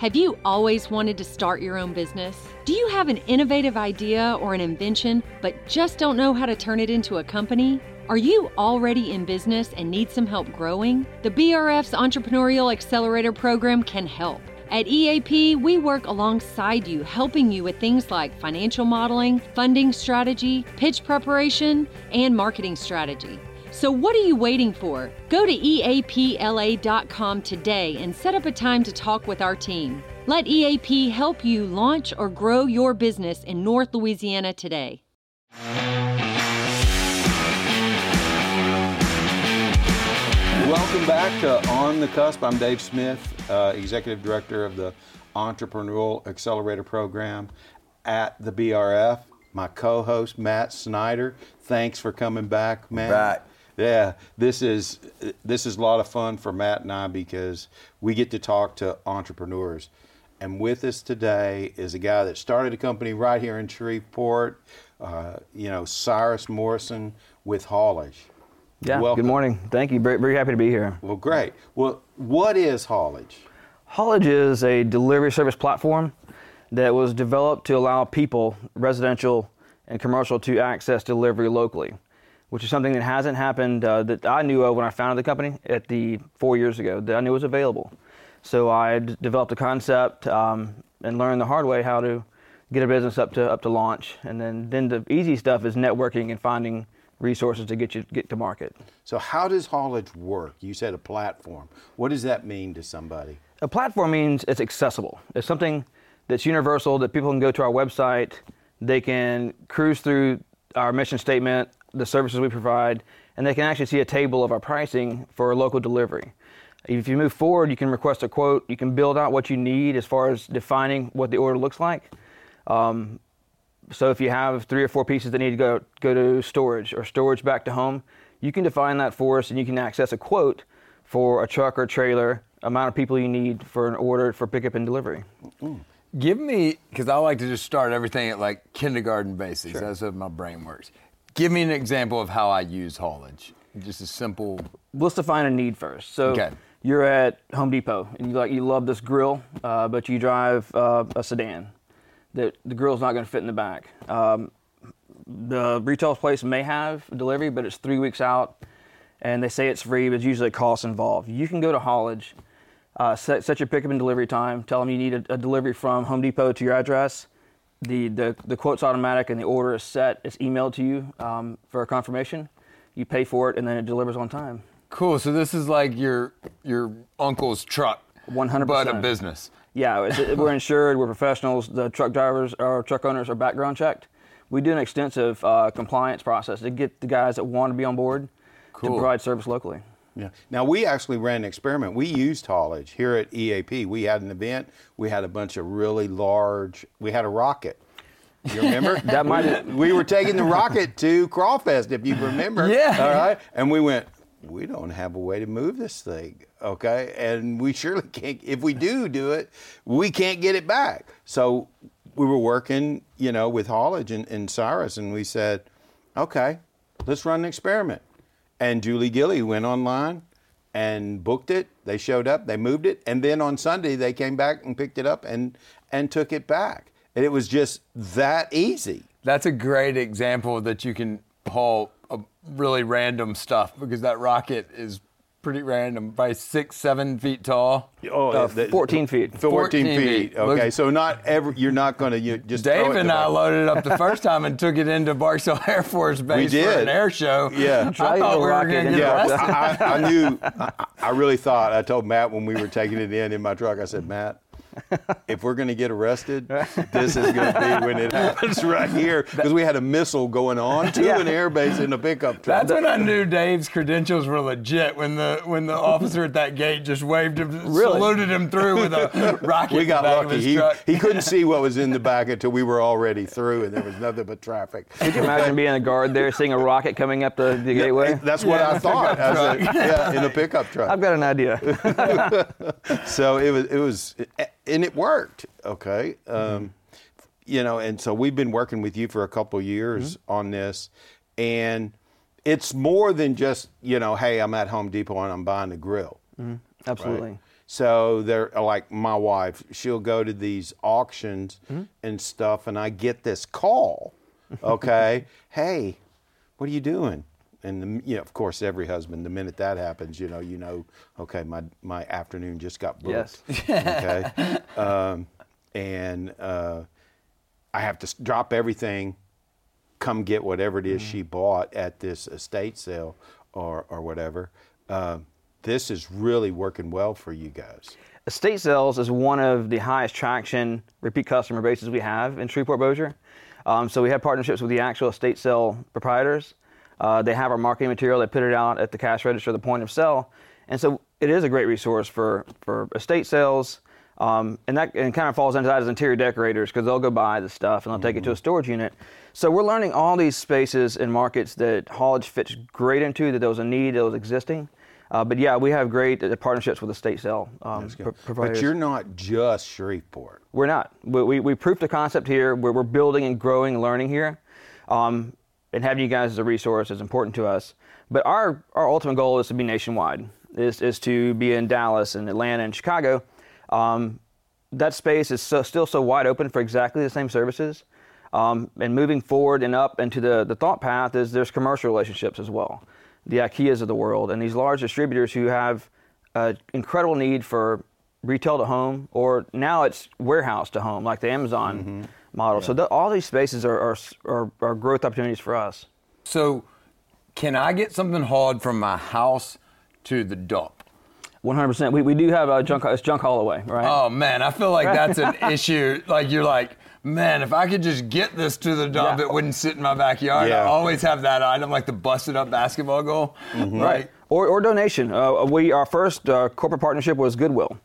Have you always wanted to start your own business? Do you have an innovative idea or an invention, but just don't know how to turn it into a company? Are you already in business and need some help growing? The BRF's Entrepreneurial Accelerator Program can help. At EAP, we work alongside you, helping you with things like financial modeling, funding strategy, pitch preparation, and marketing strategy. So, what are you waiting for? Go to EAPLA.com today and set up a time to talk with our team. Let EAP help you launch or grow your business in North Louisiana today. Welcome back to On the Cusp. I'm Dave Smith, uh, Executive Director of the Entrepreneurial Accelerator Program at the BRF. My co host, Matt Snyder. Thanks for coming back, Matt. Right. Yeah, this is this is a lot of fun for Matt and I because we get to talk to entrepreneurs. And with us today is a guy that started a company right here in Shreveport. Uh, you know, Cyrus Morrison with Haulage. Yeah, Welcome. good morning. Thank you. Very, very happy to be here. Well, great. Well, what is Haulage? Haulage is a delivery service platform that was developed to allow people, residential and commercial, to access delivery locally, which is something that hasn't happened uh, that I knew of when I founded the company at the four years ago that I knew was available. So I d- developed a concept um, and learned the hard way how to get a business up to up to launch, and then then the easy stuff is networking and finding resources to get you get to market. So, how does haulage work? You said a platform. What does that mean to somebody? A platform means it's accessible. It's something that's universal that people can go to our website, they can cruise through our mission statement, the services we provide, and they can actually see a table of our pricing for local delivery. If you move forward, you can request a quote, you can build out what you need as far as defining what the order looks like. Um, so if you have three or four pieces that need to go go to storage or storage back to home, you can define that for us, and you can access a quote for a truck or trailer, amount of people you need for an order for pickup and delivery. Give me, because I like to just start everything at like kindergarten basics. That's how my brain works. Give me an example of how I use haulage. Just a simple. Let's define a need first. So Okay. you're at Home Depot and you like you love this grill, uh, but you drive uh, a sedan. That the grill's not going to fit in the back. Um, the retail place may have delivery, but it's three weeks out, and they say it's free, but it's usually a cost involved. You can go to Haulage, uh, set, set your pickup and delivery time, tell them you need a, a delivery from Home Depot to your address. The, the, the quote's automatic and the order is set. It's emailed to you um, for a confirmation. You pay for it, and then it delivers on time. Cool. So this is like your your uncle's truck, 100%. but a business. Yeah, it's, we're insured. We're professionals. The truck drivers or truck owners are background checked. We do an extensive uh, compliance process to get the guys that want to be on board to provide service locally. Yeah. Now we actually ran an experiment. We used haulage here at EAP. We had an event. We had a bunch of really large. We had a rocket. You remember? That might- We were taking the rocket to Crawfest, if you remember. Yeah. All right. And we went. We don't have a way to move this thing. Okay. And we surely can't. If we do do it, we can't get it back. So we were working, you know, with haulage and, and Cyrus, and we said, okay, let's run an experiment. And Julie Gilly went online and booked it. They showed up, they moved it, and then on Sunday they came back and picked it up and and took it back. And it was just that easy. That's a great example that you can haul a uh, really random stuff because that rocket is pretty random, probably six, seven feet tall. Oh, Uh, 14 feet. 14, 14 feet. feet. Okay, Look- so not every you're not going to you just throw Dave it and to I the- loaded up the first time and took it into Barksdale Air Force Base for did. an air show. Yeah. I Try thought we were going to and get Yeah, arrested. I, I knew. I, I really thought. I told Matt when we were taking it in in my truck. I said, Matt, if we're going to get arrested, this is going to be when it happens right here because we had a missile going on to Yeah. an airbase in a pickup truck. That's when I knew Dave's credentials were legit. When the when the officer at that gate just waved him, Really? saluted him through with a rocket. we in got the back Of lucky. his He, truck. he couldn't see what was in the back until we were already through and there was nothing but traffic. Could you imagine being a guard there, seeing a rocket coming up the, the gateway? That's what Yeah, I thought. a- yeah, in a pickup truck. I've got an idea. so it was it was and it worked okay um, you know and so we've been working with you for a couple years on this and it's more than just you know hey i'm at home depot and i'm buying a grill right? Absolutely. So they're like my wife, she'll go to these auctions Mm-hmm. and stuff, and I get this call, okay, hey, what are you doing? And the, you know, of course, every husband, the minute that happens, you know, you know, okay, my my afternoon just got booked. okay, um, and uh, I have to drop everything, come get whatever it is she bought at this estate sale or or whatever. Uh, this is really working well for you guys. Estate sales is one of the highest traction repeat customer bases we have in Shreveport Bossier. Um, so we have partnerships with the actual estate sale proprietors. Uh, they have our marketing material. They put it out at the cash register, the point of sale, and so it is a great resource for for estate sales. Um, and that and kind of falls into that as interior decorators because they'll go buy the stuff and they'll take it to a storage unit. So we're learning all these spaces and markets that haulage fits great into. That there was a need that was existing. Uh, but yeah, we have great uh, partnerships with estate sale um, pro- providers. But you're not just Shreveport. We're not. We, we, we proved the concept here. We're, we're building and growing and learning here. Um, and having you guys as a resource is important to us. But our, our ultimate goal is to be nationwide, is, is to be in Dallas and Atlanta and Chicago. Um, that space is so, still so wide open for exactly the same services. Um, and moving forward and up into the, the thought path is there's commercial relationships as well. The IKEAs of the world and these large distributors who have an incredible need for retail to home, or now it's warehouse to home, like the Amazon model. So the, all these spaces are, are, are, are growth opportunities for us. So, can I get something hauled from my house to the dump? 100%. We, we do have a junk, it's junk haul away, right? Oh man, I feel like that's an issue. Like you're like, man, if I could just get this to the dump, Yeah. it wouldn't sit in my backyard. Yeah. I always have that item, like the busted up basketball goal. Right. Or, or donation. Uh, we our first uh, corporate partnership was Goodwill.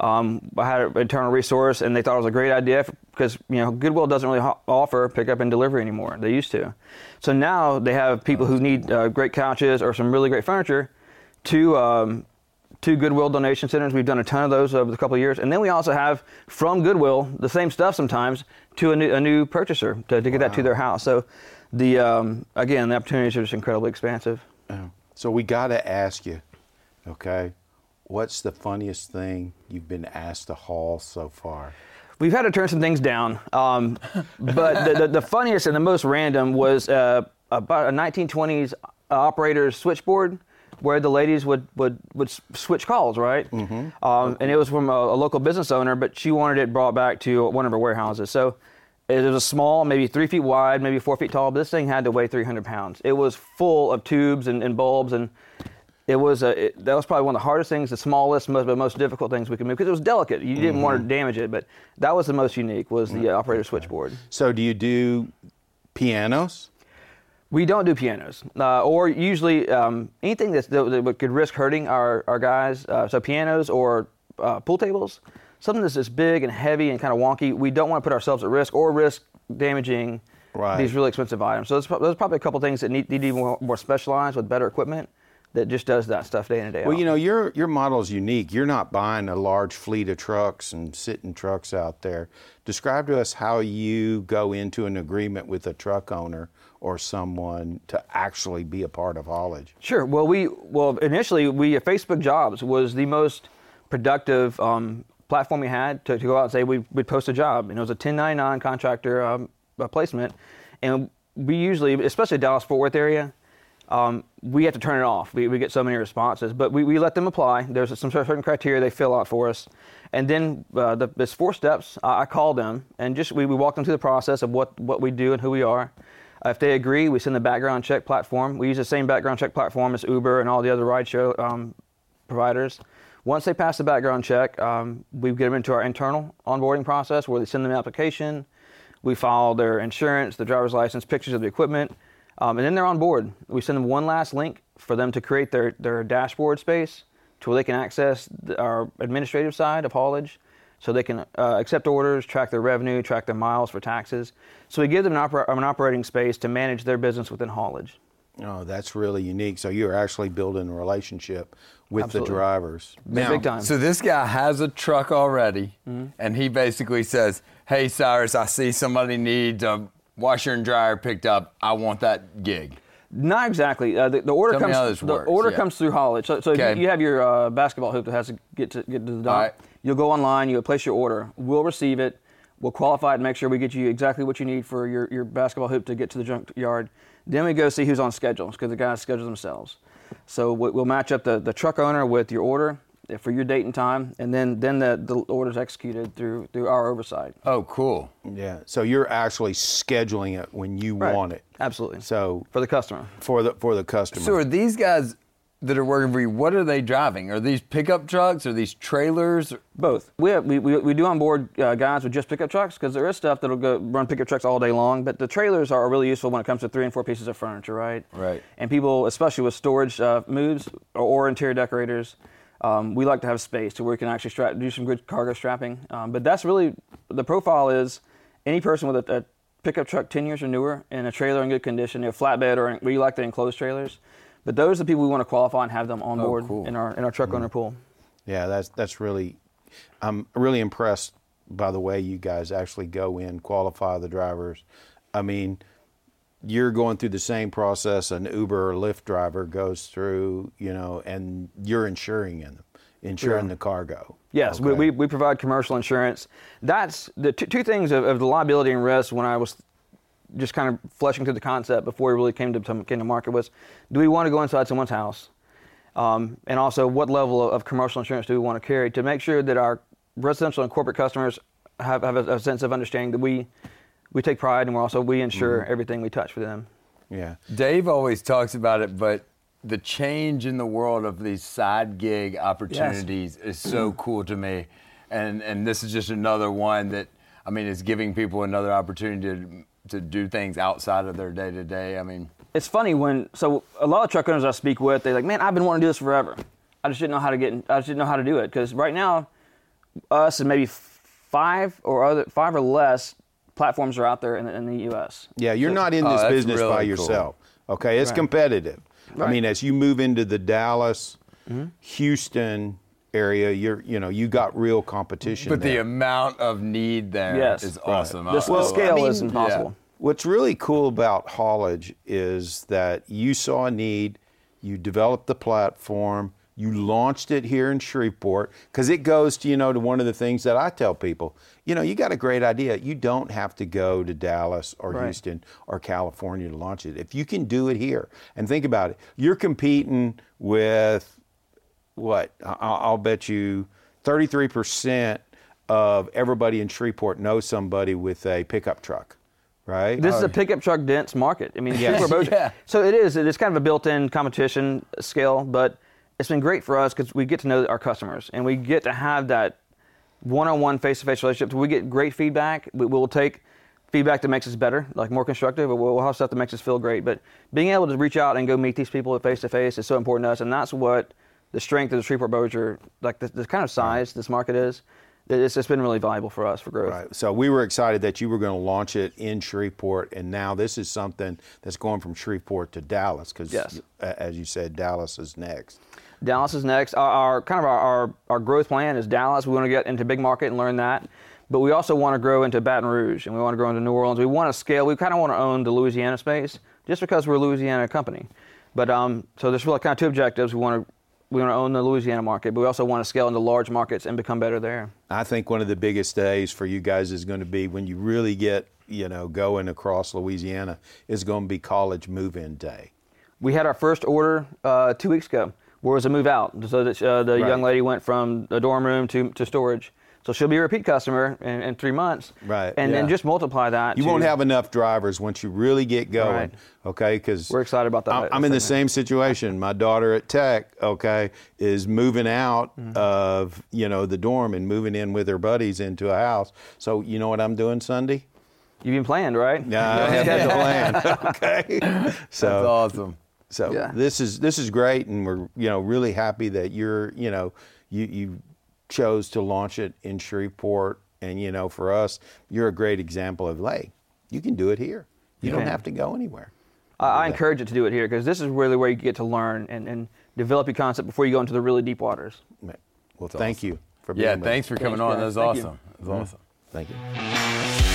Um, I had an internal resource, and they thought it was a great idea because you know Goodwill doesn't really ho- offer pickup and delivery anymore. They used to. So now they have people who need uh, great couches or some really great furniture to um, to Goodwill donation centers. We've done a ton of those over the couple of years, and then we also have from Goodwill the same stuff sometimes to a new, a new purchaser to, to get that to their house. So the um, again the opportunities are just incredibly expansive. Yeah. So we got to ask you, okay, what's the funniest thing you've been asked to haul so far? We've had to turn some things down, um, but the, the, the funniest and the most random was uh, about a 1920s operator's switchboard, where the ladies would would, would switch calls, right? Mm-hmm. Um, and it was from a, a local business owner, but she wanted it brought back to one of her warehouses. So it was a small, maybe three feet wide, maybe four feet tall. But this thing had to weigh 300 pounds. It was full of tubes and, and bulbs and it was a, it, that was probably one of the hardest things, the smallest, most, but most difficult things we could move because it was delicate. You didn't want to damage it, but that was the most unique was the uh, operator switchboard. So do you do pianos? We don't do pianos, uh, or usually um, anything that's, that, that could risk hurting our, our guys. Uh, so pianos or uh, pool tables, something that's just big and heavy and kind of wonky. We don't want to put ourselves at risk or risk damaging Right. these really expensive items. So there's probably a couple things that need, need to be more, more specialized with better equipment that just does that stuff day in and day out. Well, you know, your your model is unique. You're not buying a large fleet of trucks and sitting trucks out there. Describe to us how you go into an agreement with a truck owner or someone to actually be a part of haulage. Sure. Well, we well initially we Facebook Jobs was the most productive um, platform we had to, to go out and say we would post a job, and it was a 1099 contractor um, placement, and we usually, especially Dallas Fort Worth area, um, we have to turn it off. We, we get so many responses, but we, we let them apply. There's some certain criteria they fill out for us, and then uh, the, there's four steps. I, I call them and just we, we walk them through the process of what what we do and who we are. Uh, if they agree, we send the background check platform. We use the same background check platform as Uber and all the other rideshare um, providers. Once they pass the background check, um, we get them into our internal onboarding process where they send them an application. We file their insurance, the driver's license, pictures of the equipment, um, and then they're on board. We send them one last link for them to create their, their dashboard space to where they can access the, our administrative side of haulage so they can uh, accept orders, track their revenue, track their miles for taxes. So we give them an, oper- an operating space to manage their business within haulage. Oh, that's really unique. So you're actually building a relationship with Absolutely. the drivers. Big, big time. So this guy has a truck already, and he basically says, "Hey Cyrus, I see somebody needs a washer and dryer picked up. I want that gig." Not exactly. Uh, the, the order Tell me comes. the works, order yeah. comes through haulage. So, so Okay. you, you have your uh, basketball hoop that has to get to get to the dock. Right. You'll go online. You'll place your order. We'll receive it. We'll qualify it and make sure we get you exactly what you need for your, your basketball hoop to get to the junk yard. Then we go see who's on schedule because the guys schedule themselves. So we- we'll match up the, the truck owner with your order for your date and time, and then then the, the order's executed through through our oversight. Oh, cool. Yeah. So you're actually scheduling it when you Right. want it. Absolutely. So For the customer. for the for the customer. So are these guys that are working for you? What are they driving? Are these pickup trucks? Are these trailers? Both. We, have, we, we, we do onboard uh, guys with just pickup trucks because there is stuff that'll go run pickup trucks all day long. But the trailers are really useful when it comes to three and four pieces of furniture, right? Right. And people, especially with storage uh, moves or, or interior decorators, um, we like to have space to where we can actually strap, do some good cargo strapping. Um, but that's really the profile is any person with a, a pickup truck 10 years or newer and a trailer in good condition, a flatbed or we like the enclosed trailers. But those are the people we want to qualify and have them on Oh, board cool. in our in our truck owner pool. Yeah, that's that's really. I'm really impressed by the way you guys actually go in, qualify the drivers. I mean, you're going through the same process an Uber or Lyft driver goes through, you know, and you're insuring in them, insuring Yeah. the cargo. Yes, we, Okay. we, we provide commercial insurance. That's the two, two things of, of the liability and risk when I was just kind of fleshing through the concept before we really came to, came to market was do we want to go inside someone's house? Um, and also, what level of, of commercial insurance do we want to carry to make sure that our residential and corporate customers have, have a, a sense of understanding that we, we take pride and we're also we insure mm-hmm. everything we touch for them. Yeah. Dave always talks about it, but the change in the world of these side gig opportunities is so cool to me. And and this is just another one that I mean is giving people another opportunity to to do things outside of their day to day. I mean, it's funny when so a lot of truck owners I speak with, they're like, "Man, I've been wanting to do this forever. I just didn't know how to get. In, I just didn't know how to do it because right now, us and maybe five or other five or less platforms are out there in, the- in the U.S. Yeah, you're So- not in Oh, this that's business by really cool. yourself. Okay, it's Right. competitive. I mean, as you move into the Dallas, Mm-hmm. Houston area, you're you know you got real competition. but the amount of need there is Yes. Right. awesome. The, I- the scale I mean, is impossible. What's really cool about haulage is that you saw a need, you developed the platform, you launched it here in Shreveport because it goes to you know to one of the things that I tell people. You know, you got a great idea. You don't have to go to Dallas or Right. Houston or California to launch it. If you can do it here, and think about it, you're competing with what? I'll bet you 33% of everybody in Shreveport knows somebody with a pickup truck, right? This is a oh, pickup truck dense market. I mean, Yes. Yeah. so it is. It is kind of a built-in competition scale, but it's been great for us because we get to know our customers and we get to have that one-on-one, face-to-face relationship. We get great feedback. We will take feedback that makes us better, like more constructive, but we'll have stuff that makes us feel great. But being able to reach out and go meet these people face-to-face is so important to us, and that's what the strength of the Shreveport Bossier, like the, the kind of size this market is. It's, it's been really valuable for us for growth. Right. So we were excited that you were going to launch it in Shreveport, and now this is something that's going from Shreveport to Dallas because, Yes. as you said, Dallas is next. Dallas is next. Our, our kind of our, our, our growth plan is Dallas. We want to get into big market and learn that, but we also want to grow into Baton Rouge and we want to grow into New Orleans. We want to scale. We kind of want to own the Louisiana space just because we're a Louisiana company. But um, so there's really kind of two objectives. We want to we want to own the Louisiana market, but we also want to scale into large markets and become better there. I think one of the biggest days for you guys is going to be when you really get, you know, going across Louisiana is going to be college move-in day. We had our first order uh, two weeks ago, where was a move out. So that, uh, the Right. young lady went from the dorm room to, to storage. So she'll be a repeat customer in, in three months. Right, And then yeah. just multiply that. You to- won't have enough drivers once you really get going, Right. okay? Because We're excited about that I'm, I'm in the same situation. My daughter at Tech, okay, is moving out Mm-hmm. of you know the dorm and moving in with her buddies into a house. So you know what I'm doing Sunday? You've been planned, right? Yeah, I have a plan. Okay, so That's awesome. So Yeah. this is this is great, and we're you know really happy that you're you know you you chose to launch it in Shreveport, and you know for us, you're a great example of hey, you can do it here. You don't can. have to go anywhere. I, I encourage it to do it here because this is really where you get to learn and, and develop your concept before you go into the really deep waters. Well, thank you for being Yeah, with thanks for coming Thanks, on. That was Thank you. awesome. That was mm-hmm. awesome. Thank you.